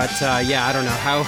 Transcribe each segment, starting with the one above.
But uh, yeah, I don't know how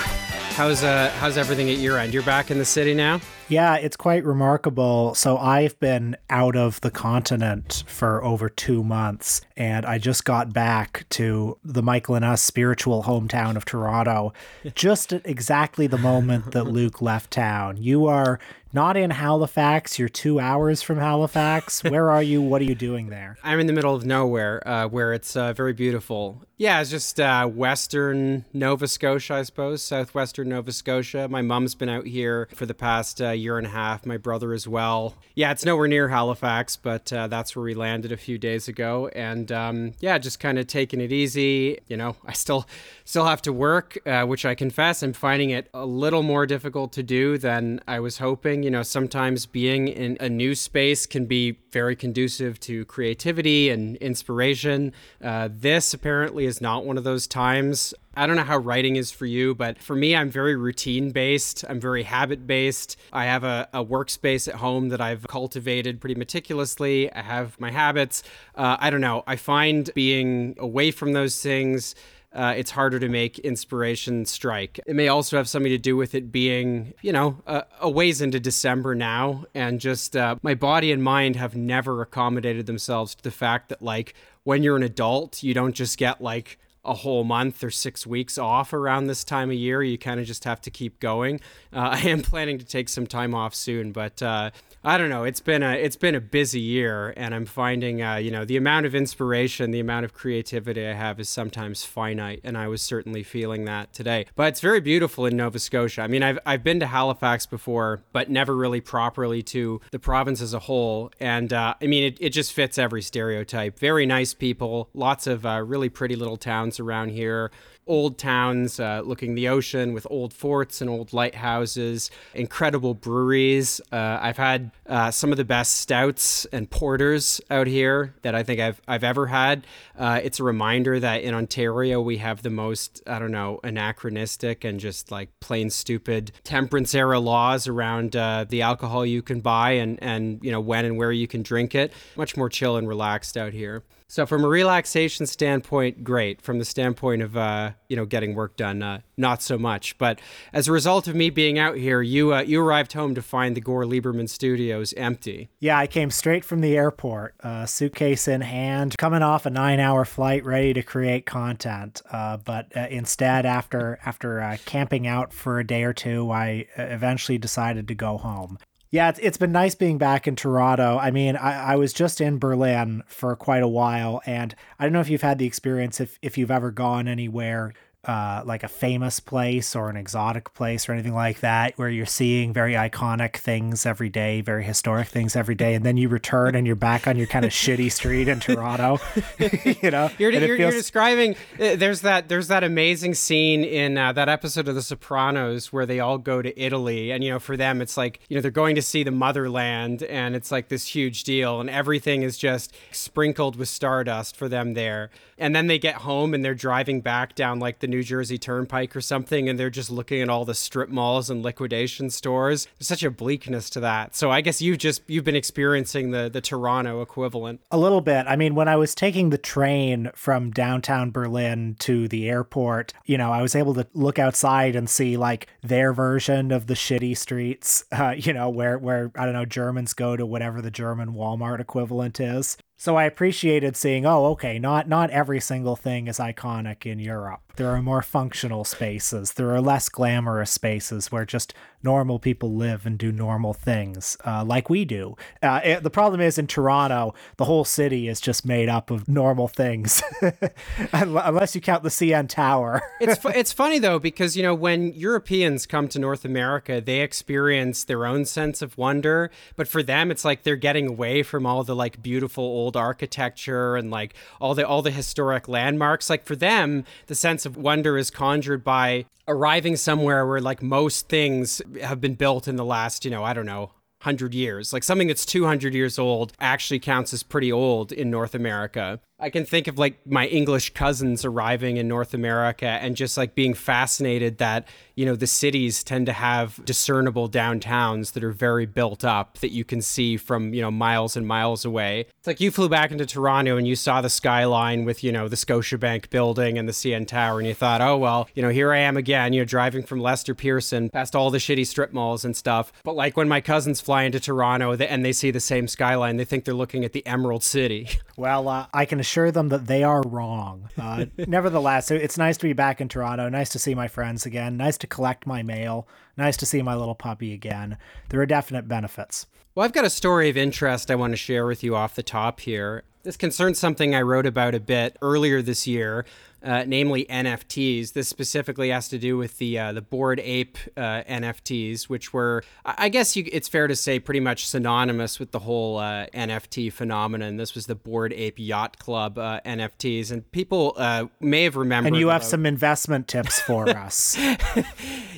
how's uh, how's everything at your end. You're back in the city now. Yeah, it's quite remarkable. So I've been out of the continent for over two months, and I just got back to the Michael and us spiritual hometown of Toronto, just at exactly the moment that Luke left town. You are not in Halifax. You're two hours from Halifax. Where are you? What are you doing there? I'm in the middle of nowhere, uh, where it's uh, very beautiful. Yeah, it's just uh, western Nova Scotia, I suppose, southwestern Nova Scotia. My mom's been out here for the past uh, year and a half. My brother as well. Yeah, it's nowhere near Halifax, but uh, that's where we landed a few days ago. And um, yeah, just kind of taking it easy. You know, I still still have to work, uh, which I confess I'm finding it a little more difficult to do than I was hoping. You know, sometimes being in a new space can be very conducive to creativity and inspiration. Uh, this apparently is not one of those times. I don't know how writing is for you, but for me, I'm very routine based. I'm very habit based. I have a, a, workspace at home that I've cultivated pretty meticulously. I have my habits. Uh, I don't know. I find being away from those things. Uh, it's harder to make inspiration strike. It may also have something to do with it being, you know, a, ways into December now, and just uh, my body and mind have never accommodated themselves to the fact that, like, when you're an adult, you don't just get like a whole month or six weeks off around this time of year. You kind of just have to keep going. Uh, I am planning to take some time off soon, but uh, I don't know. It's been a it's been a busy year, and I'm finding uh, you know the amount of inspiration, the amount of creativity I have is sometimes finite, and I was certainly feeling that today. But it's very beautiful in Nova Scotia. I mean, I've I've been to Halifax before, but never really properly to the province as a whole. And uh, I mean, it, it just fits every stereotype. Very nice people, lots of uh, really pretty little towns around here old towns uh, looking the ocean with old forts and old lighthouses, incredible breweries. Uh, I've had uh, some of the best stouts and porters out here that I think I've I've ever had. Uh, it's a reminder that in Ontario we have the most I don't know anachronistic and just like plain stupid temperance era laws around uh, the alcohol you can buy and and you know when and where you can drink it. Much more chill and relaxed out here. So from a relaxation standpoint, great. From the standpoint of uh, you know getting work done, uh, not so much. But as a result of me being out here, you uh, you arrived home to find the Gore Lieberman Studios empty. Yeah, I came straight from the airport, uh, suitcase in hand, coming off a nine-hour flight, ready to create content. Uh, but uh, instead, after after camping out for a day or two, I eventually decided to go home. Yeah, it's, it's been nice being back in Toronto. I mean, I, I was just in Berlin for quite a while, and I don't know if you've had the experience if, if you've ever gone anywhere uh, like a famous place or an exotic place or anything like that, where you're seeing very iconic things every day, very historic things every day, and then you return and you're back on your kind of shitty street in Toronto. you know, you're, you're, feels... you're, describing. Uh, there's that. There's that amazing scene in uh, that episode of The Sopranos where they all go to Italy, and you know, for them, it's like you know they're going to see the motherland, and it's like this huge deal, and everything is just sprinkled with stardust for them there. And then they get home and they're driving back down like the New Jersey Turnpike or something, and they're just looking at all the strip malls and liquidation stores. There's such a bleakness to that. So I guess you've just you've been experiencing the the Toronto equivalent. A little bit. I mean, when I was taking the train from downtown Berlin to the airport, you know, I was able to look outside and see like their version of the shitty streets. Uh, you know, where where I don't know Germans go to whatever the German Walmart equivalent is. So I appreciated seeing, oh, okay, not not every single thing is iconic in Europe. There are more functional spaces. There are less glamorous spaces where just normal people live and do normal things, uh, like we do. Uh, it, the problem is in Toronto, the whole city is just made up of normal things, unless you count the CN Tower. it's fu- it's funny though because you know when Europeans come to North America, they experience their own sense of wonder, but for them, it's like they're getting away from all the like beautiful old architecture and like all the all the historic landmarks. Like for them, the sense of wonder is conjured by arriving somewhere where like most things have been built in the last, you know, I don't know, 100 years. Like something that's 200 years old actually counts as pretty old in North America. I can think of like my English cousins arriving in North America and just like being fascinated that, you know, the cities tend to have discernible downtowns that are very built up that you can see from, you know, miles and miles away. It's like you flew back into Toronto and you saw the skyline with, you know, the Scotiabank building and the CN Tower and you thought, oh, well, you know, here I am again, you know, driving from Lester Pearson past all the shitty strip malls and stuff. But like when my cousins fly into Toronto and they see the same skyline, they think they're looking at the Emerald City. Well, uh, I can them that they are wrong. Uh, nevertheless, it's nice to be back in Toronto. Nice to see my friends again. Nice to collect my mail. Nice to see my little puppy again. There are definite benefits. Well, I've got a story of interest I want to share with you off the top here. This concerns something I wrote about a bit earlier this year uh, namely NFTs. This specifically has to do with the uh, the Bored Ape uh, NFTs, which were, I guess, you, it's fair to say, pretty much synonymous with the whole uh, NFT phenomenon. This was the Bored Ape Yacht Club uh, NFTs, and people uh, may have remembered. And you have some investment tips for us.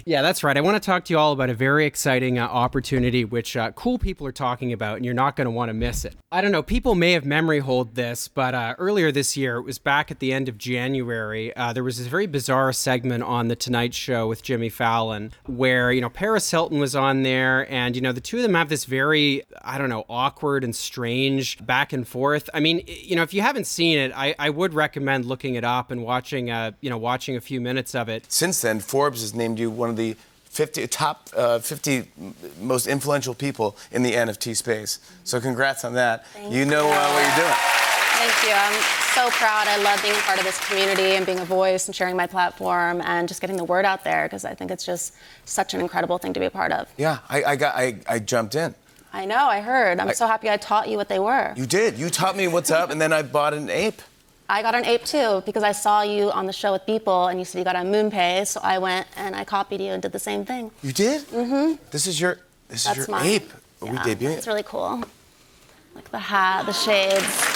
yeah, that's right. I want to talk to you all about a very exciting opportunity, which cool people are talking about, and you're not going to want to miss it. I don't know. People may have memory hold this, but earlier this year, it was back at the end of January February, uh, there was this very bizarre segment on the Tonight Show with Jimmy Fallon, where you know Paris Hilton was on there, and you know the two of them have this very I don't know awkward and strange back and forth. I mean, you know, if you haven't seen it, I, I would recommend looking it up and watching uh you know watching a few minutes of it. Since then, Forbes has named you one of the 50 top uh, 50 most influential people in the NFT space. So congrats on that. Thank you know uh, what you're doing. Thank you. I'm so proud. I love being a part of this community and being a voice and sharing my platform and just getting the word out there because I think it's just such an incredible thing to be a part of. Yeah, I, I got I, I jumped in. I know, I heard. I'm I, so happy I taught you what they were. You did. You taught me what's up, and then I bought an ape. I got an ape too because I saw you on the show with people and you said you got a MoonPay, so I went and I copied you and did the same thing. You did? Mm-hmm. This is your this That's is your mine. ape. Yeah, we debuting It's really cool. Like the hat, the shades.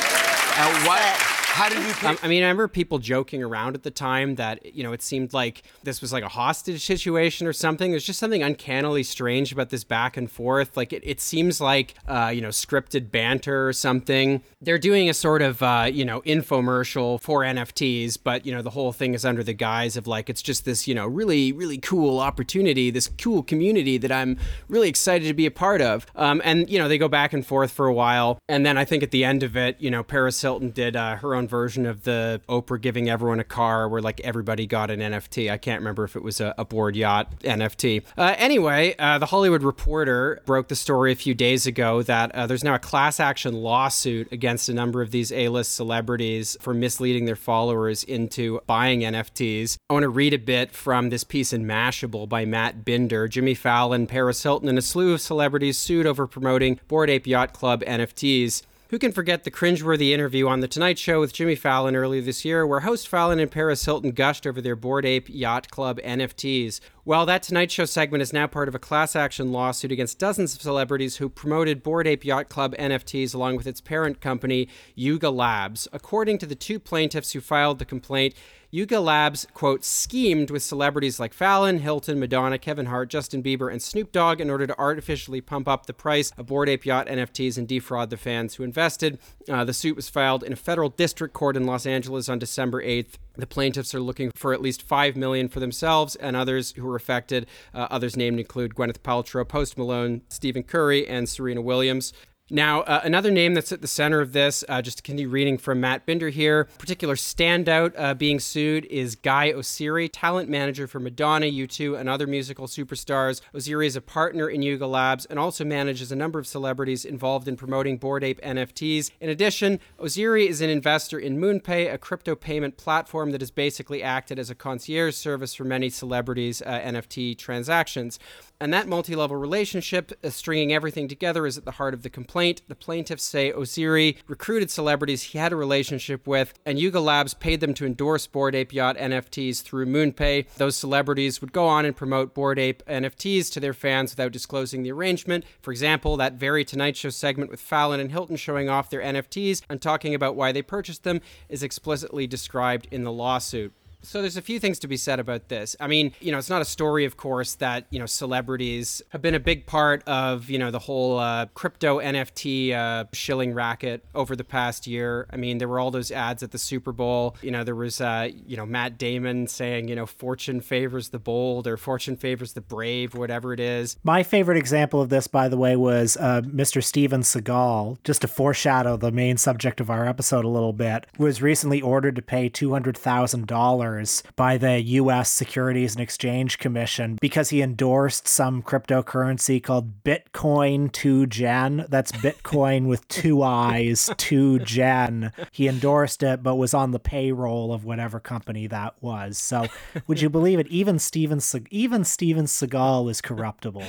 And what? How did you? Pick? Um, I mean, I remember people joking around at the time that you know it seemed like this was like a hostage situation or something. There's just something uncannily strange about this back and forth. Like it, it seems like uh, you know scripted banter or something. They're doing a sort of uh, you know infomercial for NFTs, but you know the whole thing is under the guise of like it's just this you know really really cool opportunity, this cool community that I'm really excited to be a part of. Um, and you know they go back and forth for a while, and then I think at the end of it, you know Paris Hilton did uh, her own version of the Oprah giving everyone a car where like everybody got an NFT. I can't remember if it was a, a Bored Yacht NFT. Uh, anyway, uh, the Hollywood Reporter broke the story a few days ago that uh, there's now a class action lawsuit against a number of these A-list celebrities for misleading their followers into buying NFTs. I want to read a bit from this piece in Mashable by Matt Binder. Jimmy Fallon, Paris Hilton, and a slew of celebrities sued over promoting Bored Ape Yacht Club NFTs. Who can forget the cringeworthy interview on The Tonight Show with Jimmy Fallon earlier this year, where host Fallon and Paris Hilton gushed over their Bored Ape Yacht Club NFTs? Well, that Tonight Show segment is now part of a class action lawsuit against dozens of celebrities who promoted Bored Ape Yacht Club NFTs along with its parent company, Yuga Labs. According to the two plaintiffs who filed the complaint, Yuga Labs, quote, schemed with celebrities like Fallon, Hilton, Madonna, Kevin Hart, Justin Bieber, and Snoop Dogg in order to artificially pump up the price of Bored Ape Yacht NFTs and defraud the fans who invested. Uh, the suit was filed in a federal district court in Los Angeles on December 8th. The plaintiffs are looking for at least five million for themselves and others who were affected. Uh, others named include Gwyneth Paltrow, Post Malone, Stephen Curry, and Serena Williams. Now, uh, another name that's at the center of this, uh, just to continue reading from Matt Binder here, particular standout uh, being sued is Guy Oseary, talent manager for Madonna, U2, and other musical superstars. Oseary is a partner in Yuga Labs and also manages a number of celebrities involved in promoting Bored Ape NFTs. In addition, Oseary is an investor in MoonPay, a crypto payment platform that has basically acted as a concierge service for many celebrities' uh, NFT transactions. And that multi level relationship, uh, stringing everything together, is at the heart of the complaint. The plaintiffs say Oseary recruited celebrities he had a relationship with, and Yuga Labs paid them to endorse Bored Ape Yacht NFTs through MoonPay. Those celebrities would go on and promote Bored Ape NFTs to their fans without disclosing the arrangement. For example, that very Tonight Show segment with Fallon and Hilton showing off their NFTs and talking about why they purchased them is explicitly described in the lawsuit. So there's a few things to be said about this. I mean, you know, it's not a story, of course, that you know celebrities have been a big part of you know the whole uh, crypto NFT uh, shilling racket over the past year. I mean, there were all those ads at the Super Bowl. You know, there was uh, you know Matt Damon saying you know fortune favors the bold or fortune favors the brave, whatever it is. My favorite example of this, by the way, was uh, Mr. Steven Seagal. Just to foreshadow the main subject of our episode a little bit, was recently ordered to pay two hundred thousand dollars by the U.S. Securities and Exchange Commission because he endorsed some cryptocurrency called Bitcoin 2 Gen. That's Bitcoin with two eyes, 2 Gen. He endorsed it, but was on the payroll of whatever company that was. So, would you believe it? Even Steven, even Steven Seagal is corruptible.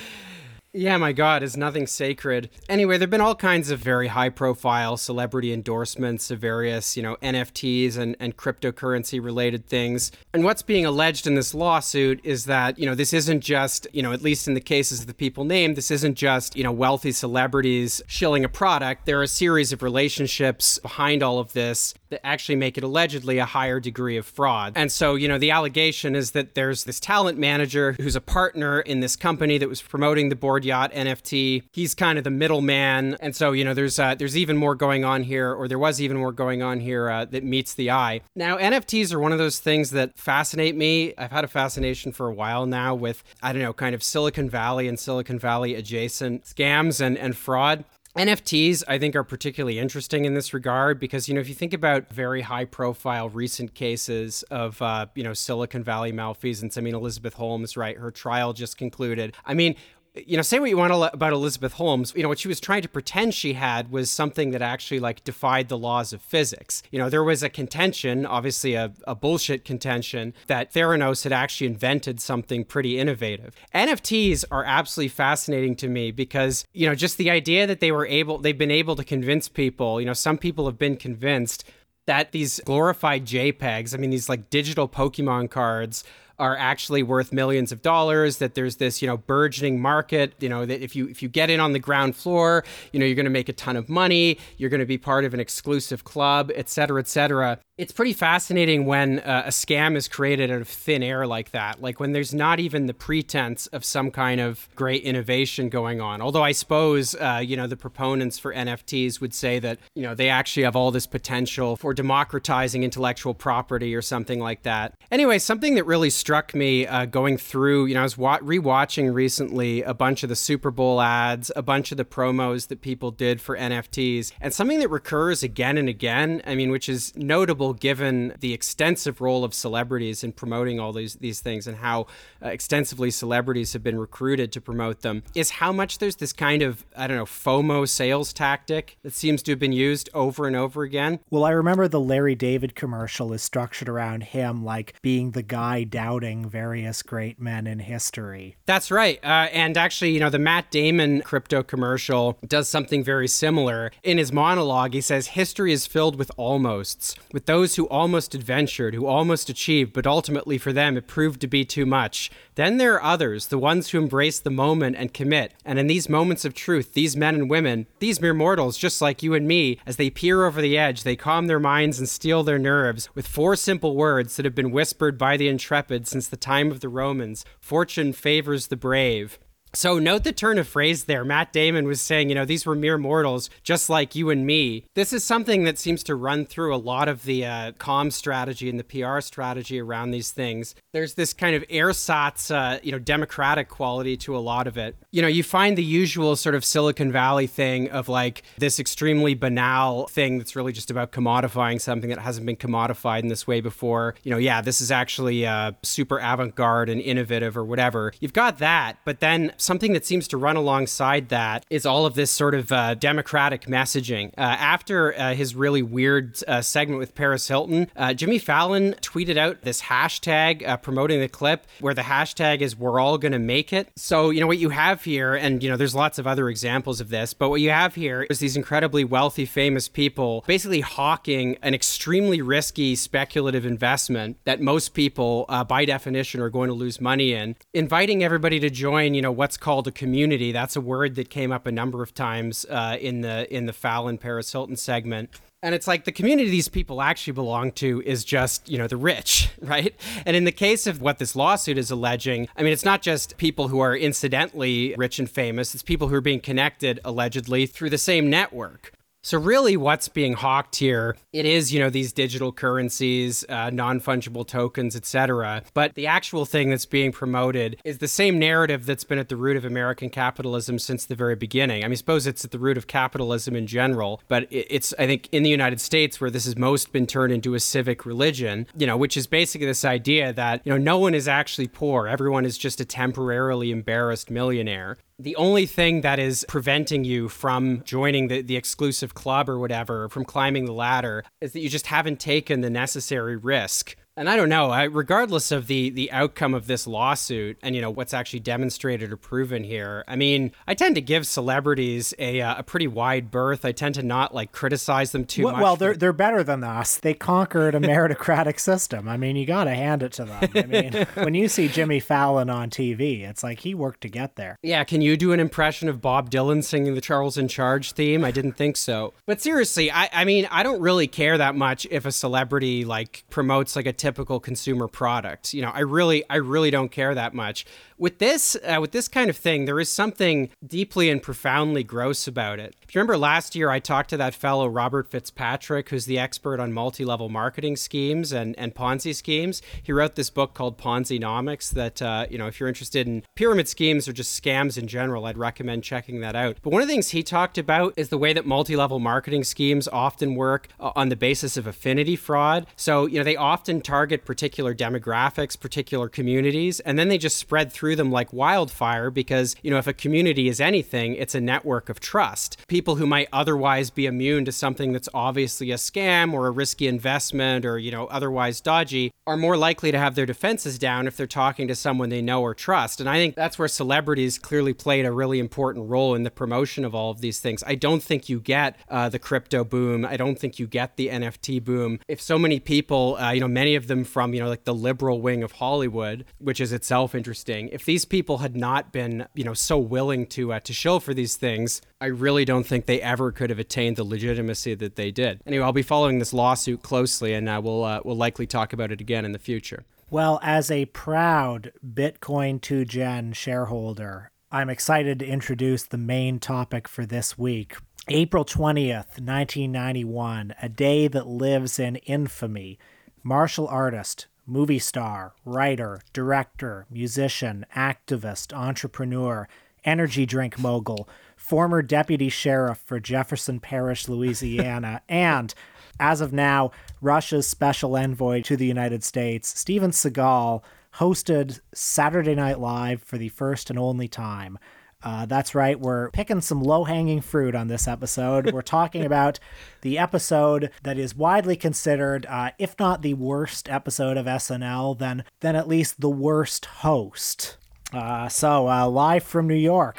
Yeah, my God, is nothing sacred. Anyway, there have been all kinds of very high profile celebrity endorsements of various, you know, NFTs and, and cryptocurrency related things. And what's being alleged in this lawsuit is that, you know, this isn't just, you know, at least in the cases of the people named, this isn't just, you know, wealthy celebrities shilling a product. There are a series of relationships behind all of this that actually make it allegedly a higher degree of fraud. And so, you know, the allegation is that there's this talent manager who's a partner in this company that was promoting the Bored yacht NFT. He's kind of the middleman, and so you know there's uh, there's even more going on here, or there was even more going on here uh, that meets the eye. Now NFTs are one of those things that fascinate me. I've had a fascination for a while now with I don't know kind of Silicon Valley and Silicon Valley adjacent scams and and fraud. NFTs, I think, are particularly interesting in this regard because, you know, if you think about very high profile recent cases of, uh, you know, Silicon Valley malfeasance, I mean, Elizabeth Holmes, right? Her trial just concluded. I mean, you know, say what you want about Elizabeth Holmes. You know, what she was trying to pretend she had was something that actually like defied the laws of physics. You know, there was a contention, obviously a, a bullshit contention, that Theranos had actually invented something pretty innovative. NFTs are absolutely fascinating to me because, you know, just the idea that they were able, they've been able to convince people, you know, some people have been convinced that these glorified JPEGs, I mean, these like digital Pokemon cards, are actually worth millions of dollars that there's this you know burgeoning market you know that if you if you get in on the ground floor you know you're going to make a ton of money you're going to be part of an exclusive club et cetera et cetera. It's pretty fascinating when uh, a scam is created out of thin air like that like when there's not even the pretense of some kind of great innovation going on. Although i suppose uh, you know the proponents for nfts would say that you know they actually have all this potential for democratizing intellectual property or something like that. Anyway something that really struck me uh, going through, you know, I was wa- rewatching recently a bunch of the Super Bowl ads, a bunch of the promos that people did for NFTs, and something that recurs again and again. I mean, which is notable given the extensive role of celebrities in promoting all these these things and how uh, extensively celebrities have been recruited to promote them. Is how much there's this kind of I don't know FOMO sales tactic that seems to have been used over and over again. Well, I remember the Larry David commercial is structured around him like being the guy various great men in history. That's right. Uh, and actually, you know, the Matt Damon crypto commercial does something very similar. In his monologue, he says, History is filled with almosts, with those who almost adventured, who almost achieved, but ultimately for them it proved to be too much. Then there are others, the ones who embrace the moment and commit. And in these moments of truth, these men and women, these mere mortals just like you and me, as they peer over the edge, they calm their minds and steel their nerves with four simple words that have been whispered by the intrepid since the time of the Romans Fortune favors the brave. So note the turn of phrase there. Matt Damon was saying, you know, these were mere mortals, just like you and me. This is something that seems to run through a lot of the uh, com strategy and the PR strategy around these things. There's this kind of ersatz, uh, you know, democratic quality to a lot of it. You know, you find the usual sort of Silicon Valley thing of like this extremely banal thing that's really just about commodifying something that hasn't been commodified in this way before. You know, yeah, this is actually uh, super avant-garde and innovative or whatever. You've got that, but then something that seems to run alongside that is all of this sort of uh, democratic messaging. Uh, after uh, his really weird uh, segment with Paris Hilton, uh, Jimmy Fallon tweeted out this hashtag promoting the clip where the hashtag is "We're all gonna make it." So you know what you have here, and you know there's lots of other examples of this, but what you have here is these incredibly wealthy, famous people basically hawking an extremely risky speculative investment that most people, by definition, are going to lose money in, inviting everybody to join. You know what what's called a community. That's a word that came up a number of times uh, in the in the Fallon Paris Hilton segment. And it's like the community these people actually belong to is just, you know, the rich, right? And in the case of what this lawsuit is alleging, I mean, it's not just people who are incidentally rich and famous, it's people who are being connected allegedly through the same network. So really, what's being hawked here? It is, you know, these digital currencies, uh, non-fungible tokens, etc. But the actual thing that's being promoted is the same narrative that's been at the root of American capitalism since the very beginning. I mean, suppose it's at the root of capitalism in general, but it's, I think, in the United States where this has most been turned into a civic religion. You know, which is basically this idea that you know no one is actually poor; everyone is just a temporarily embarrassed millionaire the only thing that is preventing you from joining the, the exclusive club or whatever, from climbing the ladder, is that you just haven't taken the necessary risk and I don't know, I, regardless of the the outcome of this lawsuit and you know what's actually demonstrated or proven here. I mean, I tend to give celebrities a uh, a pretty wide berth. I tend to not like criticize them too well, much. Well, they're they're better than us. They conquered a meritocratic system. I mean, you got to hand it to them. I mean, when you see Jimmy Fallon on TV, it's like he worked to get there. Yeah, can you do an impression of Bob Dylan singing the Charles in Charge theme? I didn't think so. But seriously, I I mean, I don't really care that much if a celebrity like promotes like a typical consumer product. You know, I really, I really don't care that much. With this, uh, with this kind of thing, there is something deeply and profoundly gross about it. If you remember last year, I talked to that fellow Robert Fitzpatrick, who's the expert on multi-level marketing schemes and and Ponzi schemes. He wrote this book called Ponzinomics. That uh, you know, if you're interested in pyramid schemes or just scams in general, I'd recommend checking that out. But one of the things he talked about is the way that multi-level marketing schemes often work uh, on the basis of affinity fraud. So you know, they often target particular demographics, particular communities, and then they just spread through them like wildfire because, you know, if a community is anything, it's a network of trust. People who might otherwise be immune to something that's obviously a scam or a risky investment or, you know, otherwise dodgy are more likely to have their defenses down if they're talking to someone they know or trust. And I think that's where celebrities clearly played a really important role in the promotion of all of these things. I don't think you get uh, the crypto boom. I don't think you get the NFT boom. If so many people, uh, you know, many of them from, you know, like the liberal wing of Hollywood, which is itself interesting. If these people had not been, you know, so willing to uh, to show for these things, I really don't think they ever could have attained the legitimacy that they did. Anyway, I'll be following this lawsuit closely, and uh, we'll uh, we'll likely talk about it again in the future. Well, as a proud Bitcoin 2 Gen shareholder, I'm excited to introduce the main topic for this week. April 20th, 1991, a day that lives in infamy martial artist, movie star, writer, director, musician, activist, entrepreneur, energy drink mogul, former deputy sheriff for Jefferson Parish, Louisiana, and as of now, Russia's special envoy to the United States, Steven Seagal, hosted Saturday Night Live for the first and only time. Uh, that's right. We're picking some low hanging fruit on this episode. We're talking about the episode that is widely considered, uh, if not the worst episode of SNL, then then at least the worst host. Uh, so uh, live from New York.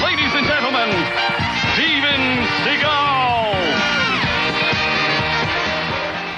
Ladies and gentlemen, Steven Seagal.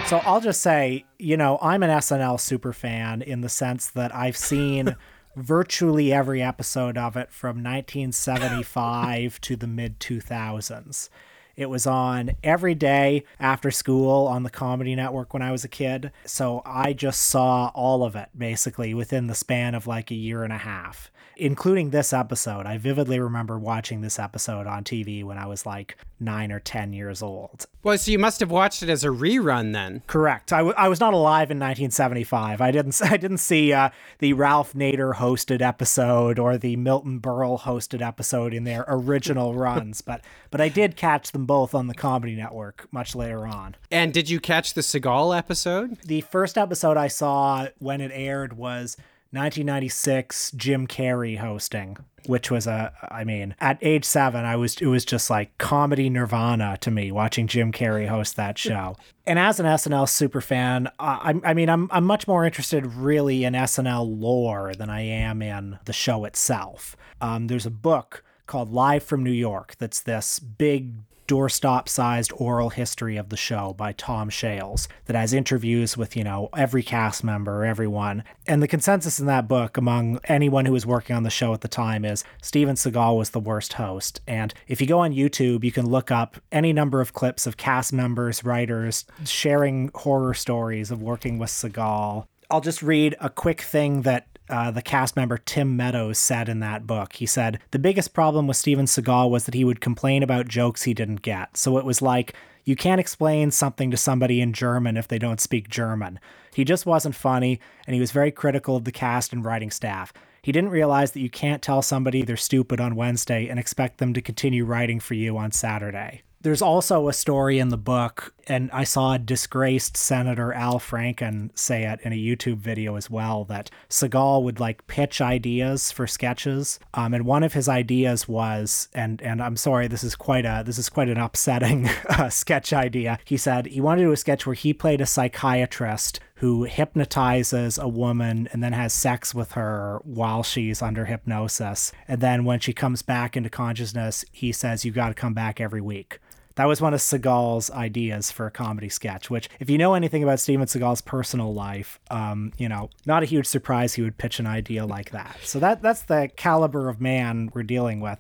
So I'll just say, you know, I'm an SNL super fan in the sense that I've seen virtually every episode of it from 1975 to the mid 2000s. It was on every day after school on the Comedy Network when I was a kid. So I just saw all of it basically within the span of like a year and a half including this episode. I vividly remember watching this episode on TV when I was like nine or 10 years old. Well, so you must have watched it as a rerun then. Correct. I, w- I was not alive in 1975. I didn't I didn't see uh, the Ralph Nader hosted episode or the Milton Berle hosted episode in their original runs, but but I did catch them both on the Comedy Network much later on. And did you catch the Seagal episode? The first episode I saw when it aired was 1996 Jim Carrey hosting, which was a I mean, at age 7 I was it was just like comedy nirvana to me watching Jim Carrey host that show. and as an SNL super fan, I, I mean I'm I'm much more interested really in SNL lore than I am in the show itself. Um, there's a book called Live from New York that's this big doorstop sized oral history of the show by Tom Shales that has interviews with, you know, every cast member, everyone. And the consensus in that book among anyone who was working on the show at the time is Steven Seagal was the worst host. And if you go on YouTube, you can look up any number of clips of cast members, writers sharing horror stories of working with Seagal. I'll just read a quick thing that uh, the cast member Tim Meadows said in that book. He said, The biggest problem with Steven Seagal was that he would complain about jokes he didn't get. So it was like, you can't explain something to somebody in German if they don't speak German. He just wasn't funny, and he was very critical of the cast and writing staff. He didn't realize that you can't tell somebody they're stupid on Wednesday and expect them to continue writing for you on Saturday. There's also a story in the book, and I saw a disgraced Senator Al Franken say it in a YouTube video as well, that Seagal would like pitch ideas for sketches. Um, and one of his ideas was, and and I'm sorry, this is quite a this is quite an upsetting uh, sketch idea. He said he wanted to do a sketch where he played a psychiatrist who hypnotizes a woman and then has sex with her while she's under hypnosis. And then when she comes back into consciousness, he says, You got to come back every week. That was one of Seagal's ideas for a comedy sketch, which, if you know anything about Steven Seagal's personal life, um, you know, not a huge surprise he would pitch an idea like that. So that that's the caliber of man we're dealing with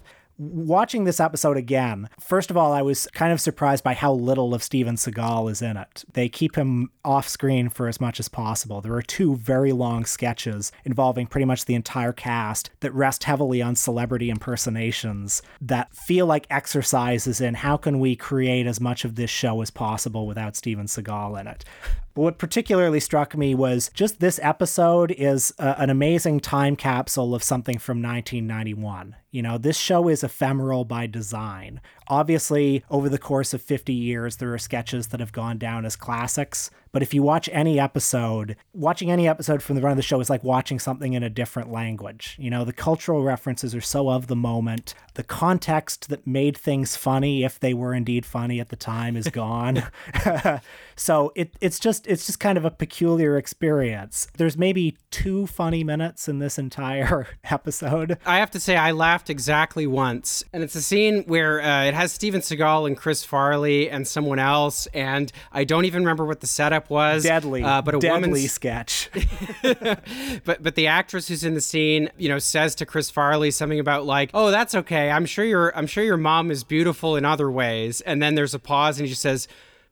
watching this episode again, first of all, I was kind of surprised by how little of Steven Seagal is in it. They keep him off screen for as much as possible. There are two very long sketches involving pretty much the entire cast that rest heavily on celebrity impersonations that feel like exercises in how can we create as much of this show as possible without Steven Seagal in it. But what particularly struck me was just this episode is a, an amazing time capsule of something from 1991. You know, this show is ephemeral by design. Obviously, over the course of 50 years, there are sketches that have gone down as classics. But if you watch any episode, watching any episode from the run of the show is like watching something in a different language. You know, the cultural references are so of the moment. The context that made things funny, if they were indeed funny at the time, is gone. so it, it's just it's just kind of a peculiar experience. There's maybe two funny minutes in this entire episode. I have to say, I laughed exactly once, and it's a scene where uh, it has Steven Seagal and Chris Farley and someone else, and I don't even remember what the setup was. Deadly, uh, but a deadly woman's sketch. but but the actress who's in the scene, you know, says to Chris Farley something about like, "Oh, that's okay. I'm sure your I'm sure your mom is beautiful in other ways." And then there's a pause, and he just says,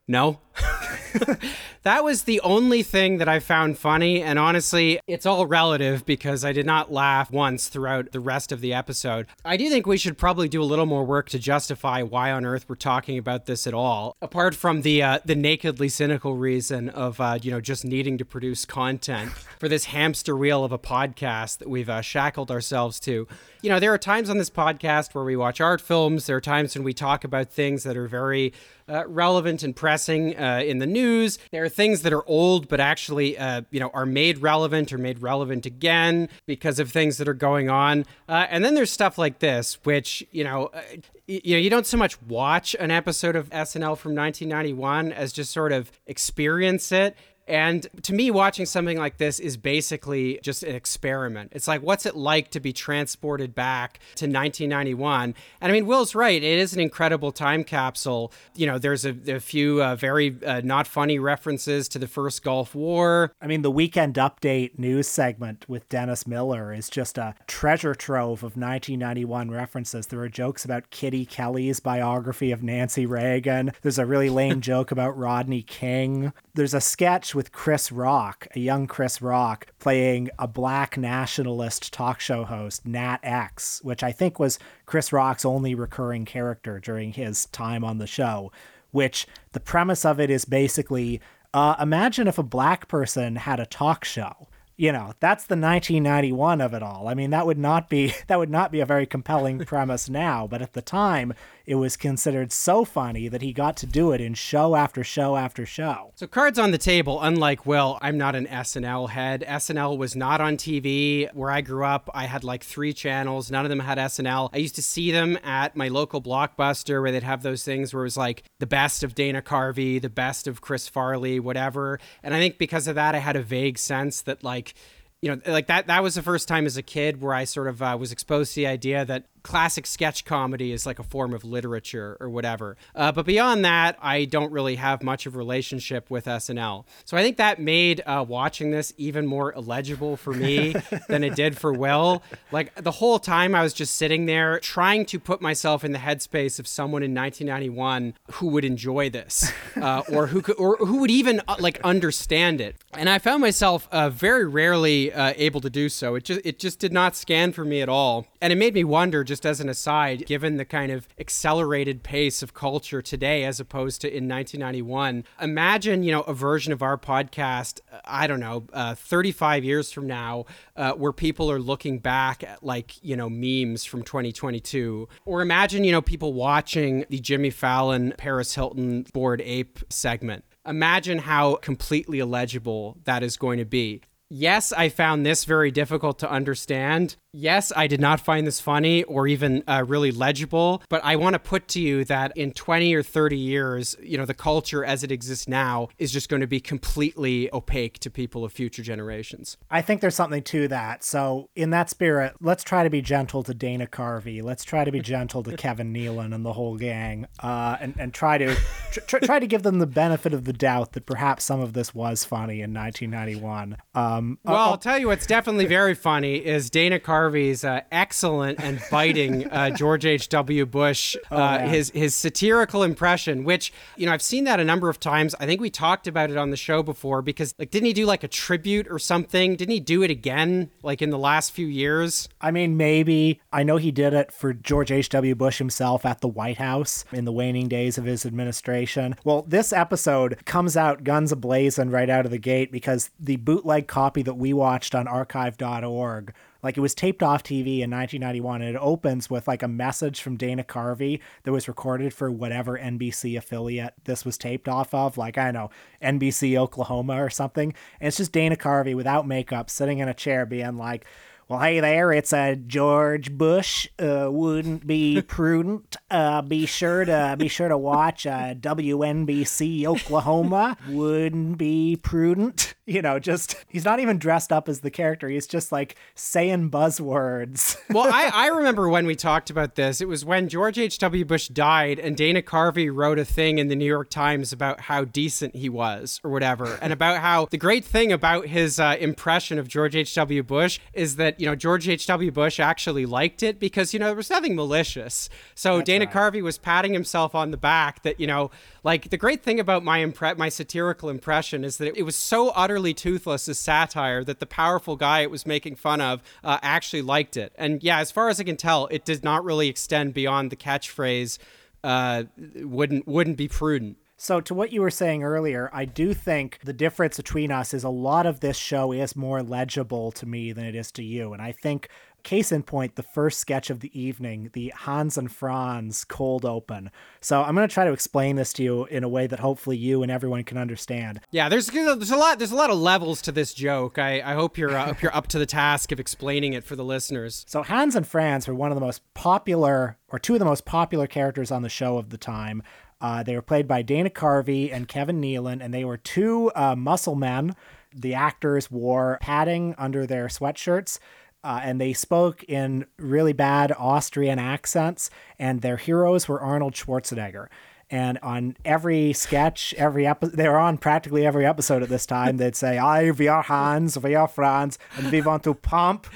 "No." that was the only thing that I found funny. And honestly, it's all relative because I did not laugh once throughout the rest of the episode. I do think we should probably do a little more work to justify why on earth we're talking about this at all, apart from the uh, the nakedly cynical reason of uh, you know just needing to produce content for this hamster wheel of a podcast that we've uh, shackled ourselves to. You know, there are times on this podcast where we watch art films. There are times when we talk about things that are very uh, relevant and pressing uh, in the news. There are things that are old but actually, uh, you know, are made relevant or made relevant again because of things that are going on. Uh, and then there's stuff like this, which you know, uh, you know, you don't so much watch an episode of SNL from 1991 as just sort of experience it. And to me, watching something like this is basically just an experiment. It's like, what's it like to be transported back to 1991? And I mean, Will's right. It is an incredible time capsule. You know, there's a, a few uh, very uh, not funny references to the first Gulf War. I mean, the weekend update news segment with Dennis Miller is just a treasure trove of 1991 references. There are jokes about Kitty Kelley's biography of Nancy Reagan. There's a really lame joke about Rodney King. There's a sketch with Chris Rock, a young Chris Rock, playing a black nationalist talk show host, Nat X, which I think was Chris Rock's only recurring character during his time on the show. Which the premise of it is basically uh, imagine if a black person had a talk show you know that's the 1991 of it all i mean that would not be that would not be a very compelling premise now but at the time it was considered so funny that he got to do it in show after show after show So cards on the table, unlike Will, I'm not an SNL head. SNL was not on TV where I grew up. I had like three channels. None of them had SNL. I used to see them at my local blockbuster where they'd have those things where it was like the best of Dana Carvey, the best of Chris Farley, whatever. And I think because of that, I had a vague sense that like you know like that that was the first time as a kid where i sort of uh, was exposed to the idea that classic sketch comedy is like a form of literature or whatever. Uh, but beyond that, I don't really have much of a relationship with SNL. So I think that made uh, watching this even more illegible for me than it did for Will. Like the whole time I was just sitting there trying to put myself in the headspace of someone in 1991 who would enjoy this uh, or who could, or who would even uh, like understand it. And I found myself uh, very rarely uh, able to do so. It just it just did not scan for me at all, and it made me wonder. Just as an aside, given the kind of accelerated pace of culture today as opposed to in 1991, imagine you know a version of our podcast. I don't know, uh, 35 years from now, uh, where people are looking back at like you know memes from 2022, or imagine you know people watching the Jimmy Fallon Paris Hilton bored ape segment imagine how completely illegible that is going to be. Yes, I found this very difficult to understand. Yes, I did not find this funny or even uh, really legible, but I want to put to you that in 20 or 30 years, you know, the culture as it exists now is just going to be completely opaque to people of future generations. I think there's something to that. So, in that spirit, let's try to be gentle to Dana Carvey. Let's try to be gentle to Kevin Nealon and the whole gang, uh, and and try to tr- tr- try to give them the benefit of the doubt that perhaps some of this was funny in 1991. Um, Well, I'll tell you what's definitely very funny is Dana Carvey's uh, excellent and biting uh, George H.W. Bush, uh, man. his his satirical impression, which you know I've seen that a number of times. I think we talked about it on the show before because like didn't he do like a tribute or something? Didn't he do it again like in the last few years? I mean, maybe. I know he did it for George H.W. Bush himself at the White House in the waning days of his administration. Well, this episode comes out guns ablazing right out of the gate because the bootleg copy that we watched on archive.org. Like it was taped off TV in 1991, and it opens with like a message from Dana Carvey that was recorded for whatever NBC affiliate this was taped off of, like I don't know NBC Oklahoma or something. And it's just Dana Carvey without makeup, sitting in a chair, being like, well, hey there, it's uh, George Bush. Uh, wouldn't be prudent. Uh, be sure to be sure to watch uh, WNBC Oklahoma. Wouldn't be prudent. You know, just he's not even dressed up as the character. He's just like saying buzzwords. Well, I, I remember when we talked about this. It was when George H.W. Bush died, and Dana Carvey wrote a thing in the New York Times about how decent he was, or whatever, and about how the great thing about his uh, impression of George H.W. Bush is that, you know, George H.W. Bush actually liked it because, you know, there was nothing malicious. So Dana Carvey was patting himself on the back that, you know, like the great thing about my impre- my satirical impression is that it, was so utterly toothless as satire that the powerful guy it was making fun of uh, actually liked it. And yeah, as far as I can tell, it did not really extend beyond the catchphrase uh, wouldn't wouldn't be prudent. So, to what you were saying earlier, I do think the difference between us is a lot of this show is more legible to me than it is to you. And I think, case in point, the first sketch of the evening, the Hans and Franz cold open. So, I'm going to try to explain this to you in a way that hopefully you and everyone can understand. Yeah, there's there's a lot there's a lot of levels to this joke. I, I hope you're uh, hope you're up to the task of explaining it for the listeners. So, Hans and Franz were one of the most popular, or two of the most popular characters on the show of the time. Uh, they were played by Dana Carvey and Kevin Nealon, and they were two uh, muscle men. The actors wore padding under their sweatshirts. Uh, and they spoke in really bad Austrian accents, and their heroes were Arnold Schwarzenegger. And on every sketch, every episode, they were on practically every episode at this time. They'd say, "I, we are Hans, we are Franz, and we want to pump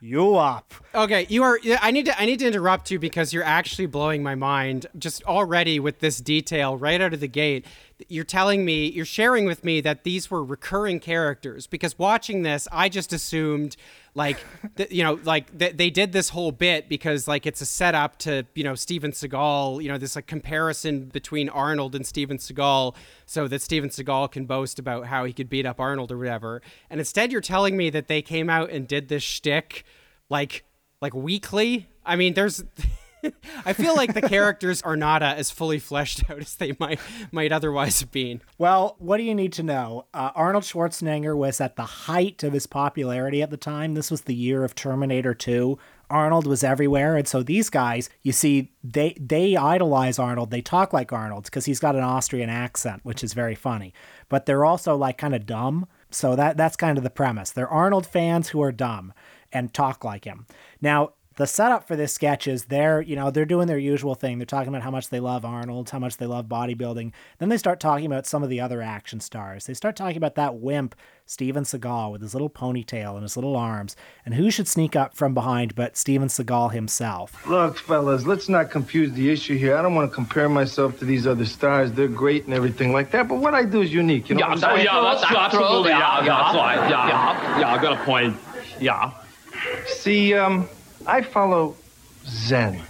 you up." Okay, you are. I need to. I need to interrupt you because you're actually blowing my mind just already with this detail right out of the gate. You're telling me, you're sharing with me that these were recurring characters because watching this, I just assumed, like, th- you know, like th- they did this whole bit because like it's a setup to you know Steven Seagal, you know, this like comparison between Arnold and Steven Seagal, so that Steven Seagal can boast about how he could beat up Arnold or whatever. And instead, you're telling me that they came out and did this shtick, like like weekly. I mean, there's. I feel like the characters are not uh, as fully fleshed out as they might might otherwise have been. Well, what do you need to know? Uh, Arnold Schwarzenegger was at the height of his popularity at the time. This was the year of Terminator 2. Arnold was everywhere, and so these guys, you see, they they idolize Arnold. They talk like Arnold because he's got an Austrian accent, which is very funny. But they're also like kind of dumb. So that that's kind of the premise. They're Arnold fans who are dumb and talk like him. Now, the setup for this sketch is they're you know they're doing their usual thing they're talking about how much they love arnold how much they love bodybuilding then they start talking about some of the other action stars they start talking about that wimp steven seagal with his little ponytail and his little arms and who should sneak up from behind but steven seagal himself Look, fellas, let's not confuse the issue here. I don't want to compare myself to these other stars. They're great and everything like that, but what I do is unique. You know Yeah, what that- I'm saying? yeah, that's true. Absolutely. Yeah, Yeah, yeah, that's right. Yeah, Yeah. yeah, I got a point. Yeah. See, um, I follow Zen.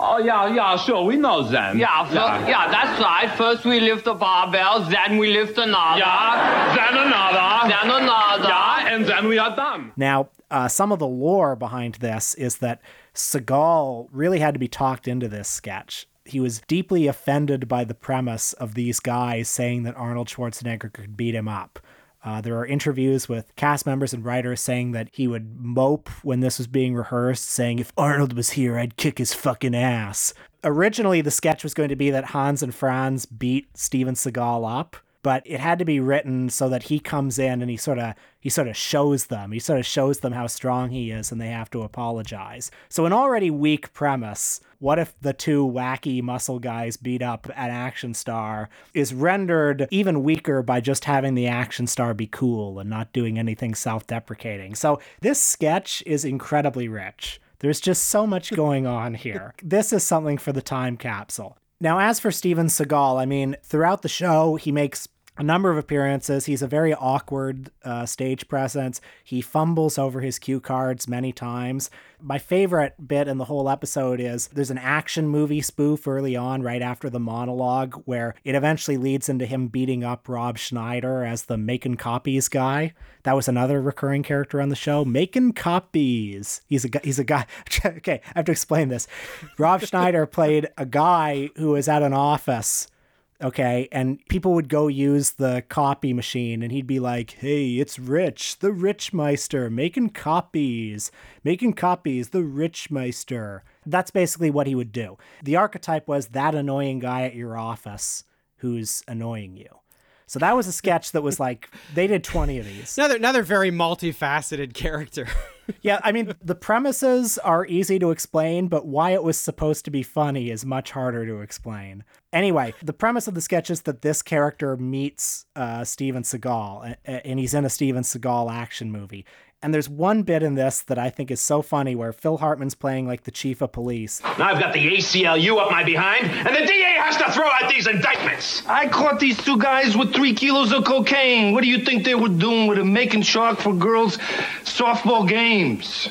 Oh, yeah, yeah, sure. We know Zen. Yeah, fir- yeah, that's right. First we lift the barbell, then we lift another. Yeah, then another. Then another. Yeah, and then we are done. Now, uh, some of the lore behind this is that Seagal really had to be talked into this sketch. He was deeply offended by the premise of these guys saying that Arnold Schwarzenegger could beat him up. Uh, there are interviews with cast members and writers saying that he would mope when this was being rehearsed, saying, If Arnold was here, I'd kick his fucking ass. Originally, the sketch was going to be that Hans and Franz beat Steven Seagal up but it had to be written so that he comes in and he sort of he sort of shows them he sort of shows them how strong he is and they have to apologize so an already weak premise what if the two wacky muscle guys beat up an action star is rendered even weaker by just having the action star be cool and not doing anything self-deprecating. So this sketch is incredibly rich. There's just so much going on here. This is something for the time capsule. Now, as for Steven Seagal, I mean, throughout the show, he makes a number of appearances. He's a very awkward uh, stage presence. He fumbles over his cue cards many times. My favorite bit in the whole episode is there's an action movie spoof early on, right after the monologue, where it eventually leads into him beating up Rob Schneider as the making copies guy. That was another recurring character on the show, making copies. He's a he's a guy. okay, I have to explain this. Rob Schneider played a guy who was at an office okay and people would go use the copy machine and he'd be like hey it's rich the rich meister making copies making copies the rich meister. That's basically what he would do. The archetype was that annoying guy at your office who's annoying you so that was a sketch that was like they did 20 of these Another another very multifaceted character. yeah, I mean, the premises are easy to explain, but why it was supposed to be funny is much harder to explain. Anyway, the premise of the sketch is that this character meets uh, Steven Seagal, and he's in a Steven Seagal action movie. And there's one bit in this that I think is so funny where Phil Hartman's playing like the chief of police. Now I've got the ACLU up my behind, and the DA has to throw out these indictments. I caught these two guys with three kilos of cocaine. What do you think they were doing with a making shark for girls softball games?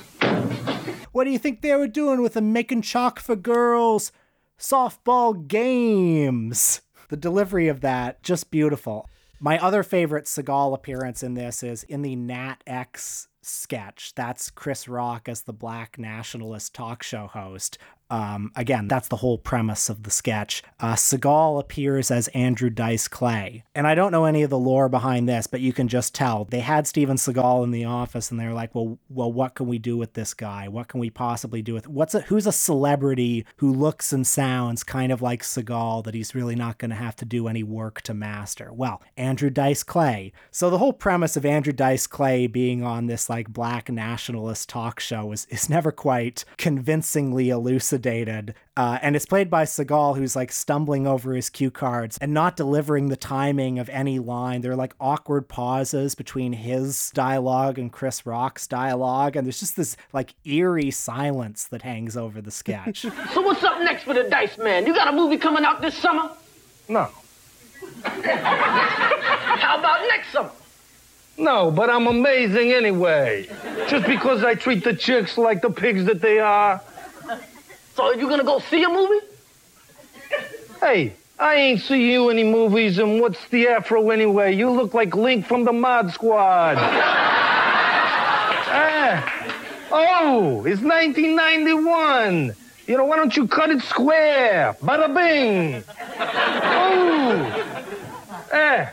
What do you think they were doing with a making chalk for girls softball games? The delivery of that, just beautiful. My other favorite Seagal appearance in this is in the Nat X sketch. That's Chris Rock as the black nationalist talk show host. Um, again, that's the whole premise of the sketch. Uh, Seagal appears as Andrew Dice Clay. And I don't know any of the lore behind this, but you can just tell. They had Steven Seagal in the office and they're like, well, well, what can we do with this guy? What can we possibly do with what's a, who's a celebrity who looks and sounds kind of like Seagal that he's really not going to have to do any work to master? Well, Andrew Dice Clay. So the whole premise of Andrew Dice Clay being on this like black nationalist talk show is, is never quite convincingly elucidated. Uh, and it's played by Seagal, who's like stumbling over his cue cards and not delivering the timing of any line. There are like awkward pauses between his dialogue and Chris Rock's dialogue. And there's just this like eerie silence that hangs over the sketch. So what's up next for the Dice Man? You got a movie coming out this summer? No. How about next summer? No, but I'm amazing anyway. Just because I treat the chicks like the pigs that they are. So you gonna go see a movie? Hey, I ain't see you any movies, and what's the afro anyway? You look like Link from the Mod Squad. ah. Oh, it's 1991. You know, why don't you cut it square? Bada bing. Oh. Eh.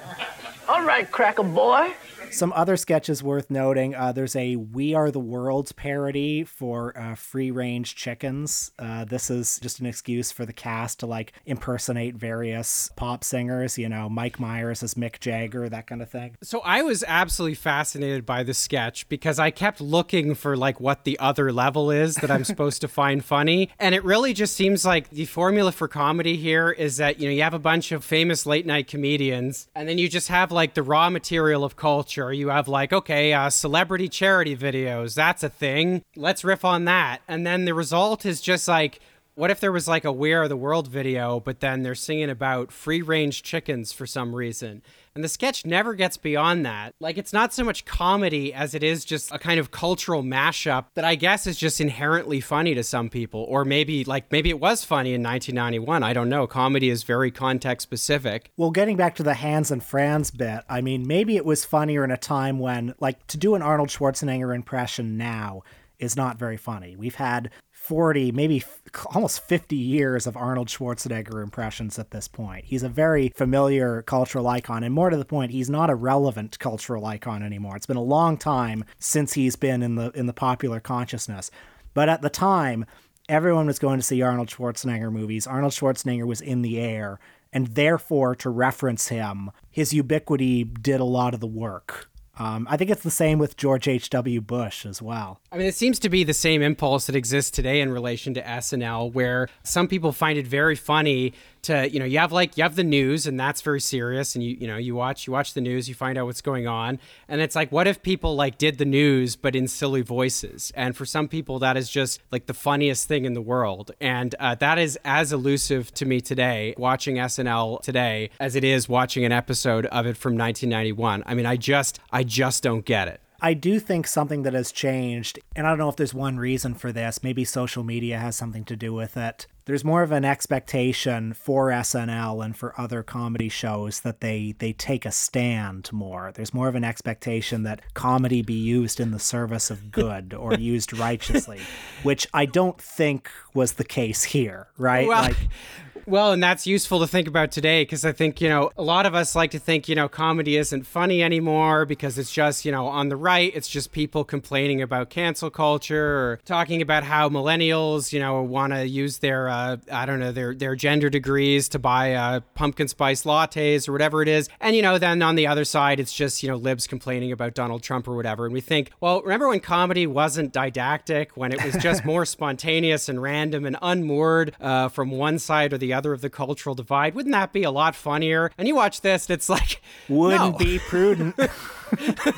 All right, cracker boy. Some other sketches worth noting. Uh, there's a "We Are the World" parody for uh, free range chickens. Uh, this is just an excuse for the cast to like impersonate various pop singers. You know, Mike Myers as Mick Jagger, that kind of thing. So I was absolutely fascinated by the sketch because I kept looking for like what the other level is that I'm supposed to find funny, and it really just seems like the formula for comedy here is that you know you have a bunch of famous late night comedians, and then you just have like the raw material of culture. You have like okay, uh, celebrity charity videos, that's a thing. Let's riff on that, and then the result is just like what if there was like a We Are the World video, but then they're singing about free range chickens for some reason? And the sketch never gets beyond that. Like, it's not so much comedy as it is just a kind of cultural mashup that I guess is just inherently funny to some people. Or maybe, like, maybe it was funny in 1991. I don't know. Comedy is very context specific. Well, getting back to the Hans and Franz bit, I mean, maybe it was funnier in a time when, like, to do an Arnold Schwarzenegger impression now is not very funny. We've had 40, maybe f- almost 50 years of Arnold Schwarzenegger impressions at this point. He's a very familiar cultural icon, and more to the point, he's not a relevant cultural icon anymore. It's been a long time since he's been in the in the popular consciousness. But at the time, everyone was going to see Arnold Schwarzenegger movies. Arnold Schwarzenegger was in the air, and therefore, to reference him, his ubiquity did a lot of the work. Um, I think it's the same with George H.W. Bush as well. I mean, it seems to be the same impulse that exists today in relation to SNL, where some people find it very funny to, you know, you have like you have the news, and that's very serious, and you you know you watch you watch the news, you find out what's going on, and it's like, what if people like did the news but in silly voices? And for some people, that is just like the funniest thing in the world, and uh, that is as elusive to me today, watching SNL today, as it is watching an episode of it from 1991. I mean, I just I just don't get it. I do think something that has changed, and I don't know if there's one reason for this, maybe social media has something to do with it. There's more of an expectation for SNL and for other comedy shows that they they take a stand more. There's more of an expectation that comedy be used in the service of good or used righteously, which I don't think was the case here, right? Well, like well, and that's useful to think about today because I think, you know, a lot of us like to think, you know, comedy isn't funny anymore because it's just, you know, on the right, it's just people complaining about cancel culture or talking about how millennials, you know, want to use their, uh, I don't know, their, their gender degrees to buy uh, pumpkin spice lattes or whatever it is. And, you know, then on the other side, it's just, you know, libs complaining about Donald Trump or whatever. And we think, well, remember when comedy wasn't didactic, when it was just more spontaneous and random and unmoored uh, from one side or the other of the cultural divide. Wouldn't that be a lot funnier? And you watch this, and it's like, wouldn't no. be prudent.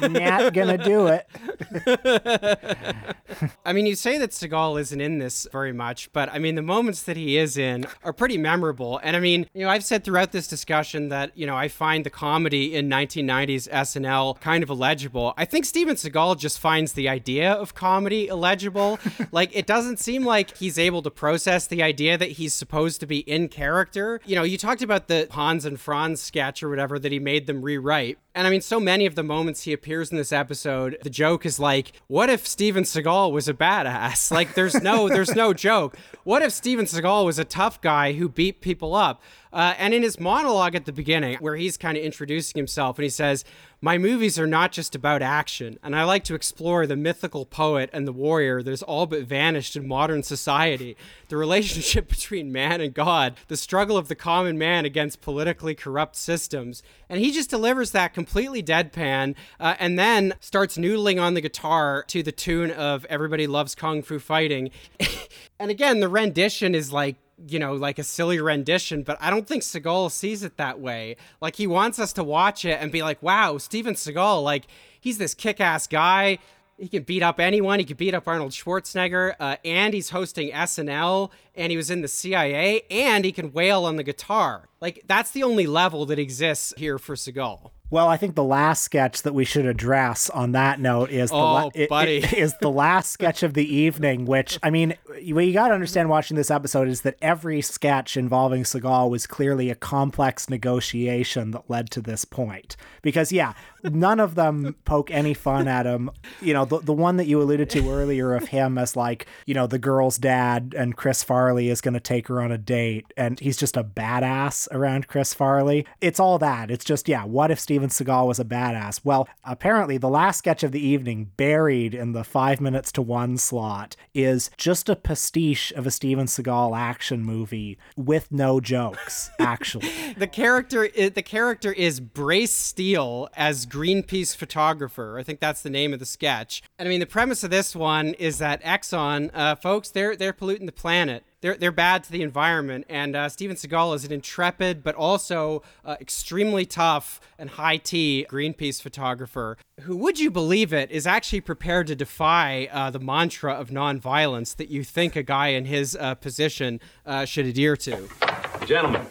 Not gonna do it. I mean, you say that Seagal isn't in this very much, but I mean, the moments that he is in are pretty memorable. And I mean, you know, I've said throughout this discussion that, you know, I find the comedy in 1990s SNL kind of illegible. I think Steven Seagal just finds the idea of comedy illegible. like, it doesn't seem like he's able to process the idea that he's supposed to be in character. You know, you talked about the Hans and Franz sketch or whatever that he made them rewrite. And I mean, so many of the moments he appears in this episode, the joke is like, what if Steven Seagal was a badass? Like, there's no, there's no joke. What if Steven Seagal was a tough guy who beat people up? Uh, and in his monologue at the beginning, where he's kind of introducing himself, and he says, My movies are not just about action, and I like to explore the mythical poet and the warrior that has all but vanished in modern society, the relationship between man and God, the struggle of the common man against politically corrupt systems. And he just delivers that completely deadpan, uh, and then starts noodling on the guitar to the tune of Everybody Loves Kung Fu Fighting. and again, the rendition is like, you know, like a silly rendition, but I don't think Seagal sees it that way. Like he wants us to watch it and be like, wow, Steven Seagal, like he's this kick ass guy. He can beat up anyone. He could beat up Arnold Schwarzenegger. Uh, and he's hosting SNL and he was in the CIA and he can wail on the guitar. Like that's the only level that exists here for Seagal. Well, I think the last sketch that we should address on that note is the oh, la- it, it is the last sketch of the evening. Which I mean, what you got to understand watching this episode is that every sketch involving Seagal was clearly a complex negotiation that led to this point. Because yeah, none of them poke any fun at him. You know, the the one that you alluded to earlier of him as like you know the girl's dad and Chris Farley is going to take her on a date, and he's just a badass around Chris Farley. It's all that. It's just yeah. What if Steve Steven Seagal was a badass. Well, apparently, the last sketch of the evening, buried in the five minutes to one slot, is just a pastiche of a Steven Seagal action movie with no jokes, actually. the character the character is Brace Steele as Greenpeace photographer. I think that's the name of the sketch. And I mean, the premise of this one is that Exxon, uh, folks, they're they're polluting the planet. They're, they're bad to the environment, and uh, Steven Seagal is an intrepid but also uh, extremely tough and high tea Greenpeace photographer who, would you believe it, is actually prepared to defy uh, the mantra of nonviolence that you think a guy in his uh, position uh, should adhere to. Gentlemen,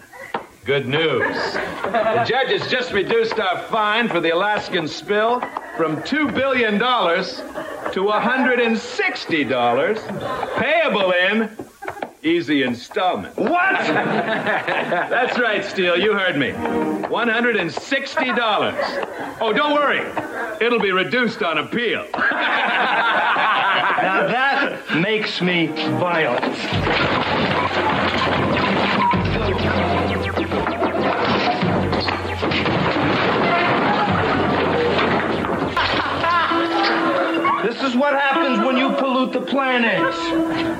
good news. The judge has just reduced our fine for the Alaskan spill from $2 billion to $160, payable in easy installment. What? That's right, Steele. You heard me. $160. Oh, don't worry. It'll be reduced on appeal. Now that makes me violent. This is what happens when you pollute the planet.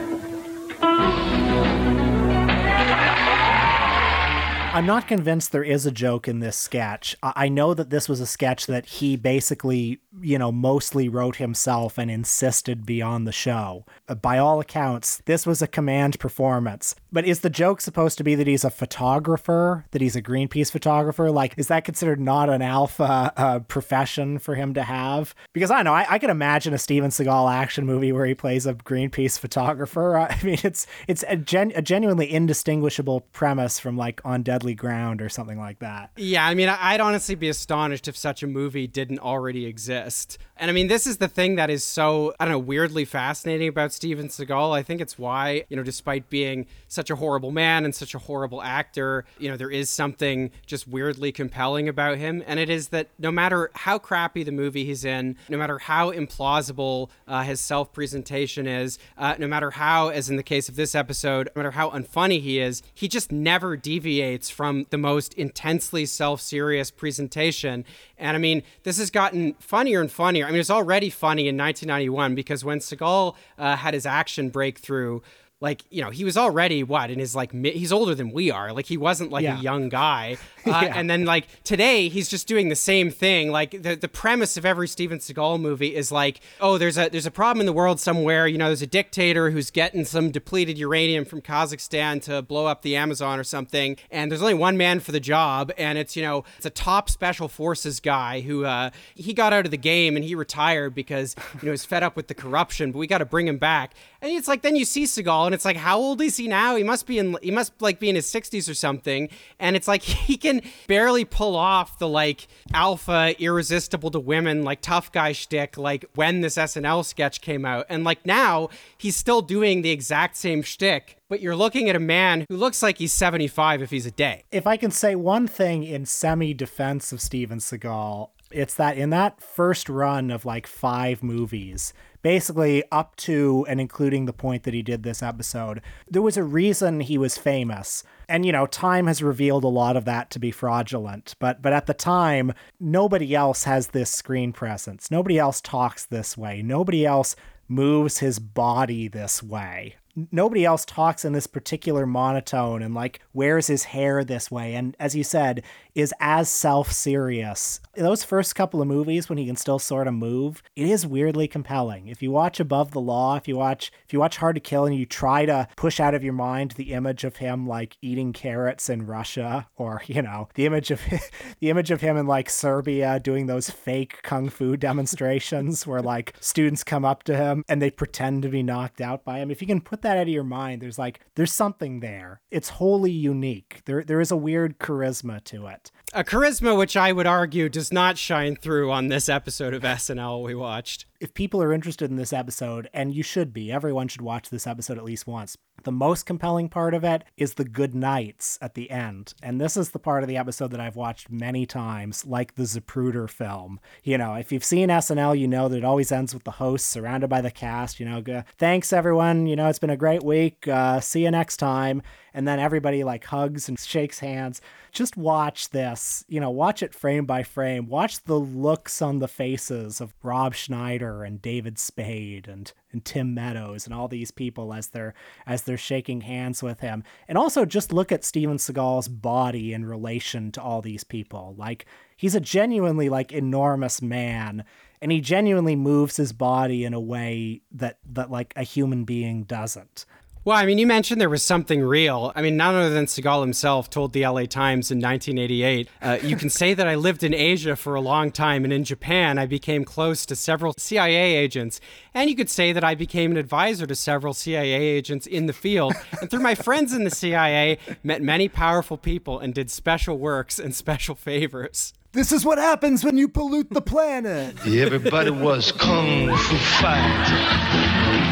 I'm not convinced there is a joke in this sketch. I know that this was a sketch that he basically, you know, mostly wrote himself and insisted be on the show. Uh, By all accounts, this was a command performance. But is the joke supposed to be that he's a photographer, that he's a Greenpeace photographer? Like, is that considered not an alpha uh, profession for him to have? Because I know, I, I can imagine a Steven Seagal action movie where he plays a Greenpeace photographer. I mean, it's it's a, gen- a genuinely indistinguishable premise from like On Deadly Ground or something like that. Yeah, I mean, I'd honestly be astonished if such a movie didn't already exist best and I mean, this is the thing that is so, I don't know, weirdly fascinating about Steven Seagal. I think it's why, you know, despite being such a horrible man and such a horrible actor, you know, there is something just weirdly compelling about him. And it is that no matter how crappy the movie he's in, no matter how implausible uh, his self presentation is, uh, no matter how, as in the case of this episode, no matter how unfunny he is, he just never deviates from the most intensely self serious presentation. And I mean, this has gotten funnier and funnier. I mean, it's already funny in 1991 because when Seagal uh, had his action breakthrough, like you know he was already what in his like mid, he's older than we are. Like he wasn't like Yeah. a young guy. Uh, Yeah. and then like today he's just doing the same thing. Like the, the premise of every steven seagal movie is like oh there's a there's a problem in the world somewhere. You know there's a dictator who's getting some depleted uranium from kazakhstan to blow up the amazon or something. And there's only one man for the job. And it's you know it's a top special forces guy who uh, he got out of the game and he retired because you know he's fed up with the corruption but we got to bring him back. And it's like then you see Seagal and it's like how old is he now? He must be in he must like be in his 60s or something. And it's like he can barely pull off the like alpha irresistible to women like tough guy shtick like when this SNL sketch came out. And like now he's still doing the exact same shtick, but you're looking at a man who looks like he's 75 if he's a day. If I can say one thing in semi defense of Steven Seagal, it's that in that first run of like five movies, basically up to and including the point that he did this episode, there was a reason he was famous. And you know, time has revealed a lot of that to be fraudulent, but but at the time, nobody else has this screen presence. Nobody else talks this way. Nobody else moves his body this way nobody else talks in this particular monotone and like wears his hair this way. And as you said is as self-serious. Those first couple of movies when he can still sort of move it is weirdly compelling. If you watch above the law if you watch if you watch hard to kill and you try to push out of your mind the image of him like eating carrots in russia or you know the image of the image of him in like serbia doing those fake kung fu demonstrations where like students come up to him and they pretend to be knocked out by him. If you can put that out of your mind there's like there's something there. It's wholly unique. There there is a weird charisma to it. A charisma which I would argue does not shine through on this episode of SNL we watched. If people are interested in this episode, and you should be, everyone should watch this episode at least once. The most compelling part of it is the good nights at the end. And this is the part of the episode that I've watched many times, like the Zapruder film. You know, if you've seen SNL, you know that it always ends with the host surrounded by the cast. You know, thanks everyone. You know, it's been a great week. Uh, see you next time. And then everybody like hugs and shakes hands just watch this, you know, watch it frame by frame. Watch the looks on the faces of Rob Schneider and David Spade and and Tim Meadows and all these people as they're as they're shaking hands with him. And also just look at Steven Seagal's body in relation to all these people. Like he's a genuinely like enormous man and he genuinely moves his body in a way that that like a human being doesn't. Well, I mean, you mentioned there was something real. I mean, none other than Seagal himself told the LA Times in 1988 uh, You can say that I lived in Asia for a long time, and in Japan, I became close to several CIA agents. And you could say that I became an advisor to several CIA agents in the field. And through my friends in the CIA, met many powerful people and did special works and special favors. This is what happens when you pollute the planet. Everybody was kung fu fighting.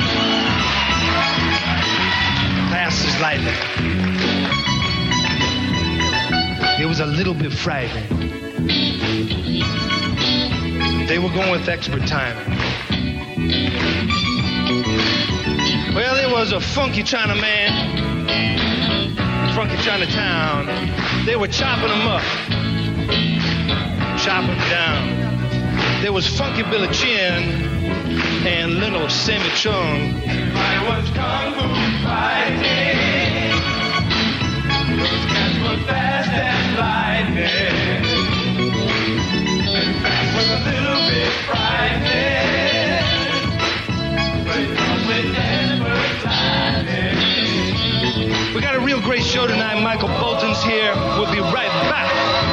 It was a little bit frightening. They were going with expert timing. Well, there was a funky China man, funky Chinatown. They were chopping them up, chopping them down. There was Funky Billy Chin and little Sammy Chung. I was kung fu fighting. Those cats were fast and lightning. Was a little bit frightening. But it comes with. We got a real great show tonight. Michael Bolton's here. We'll be right back.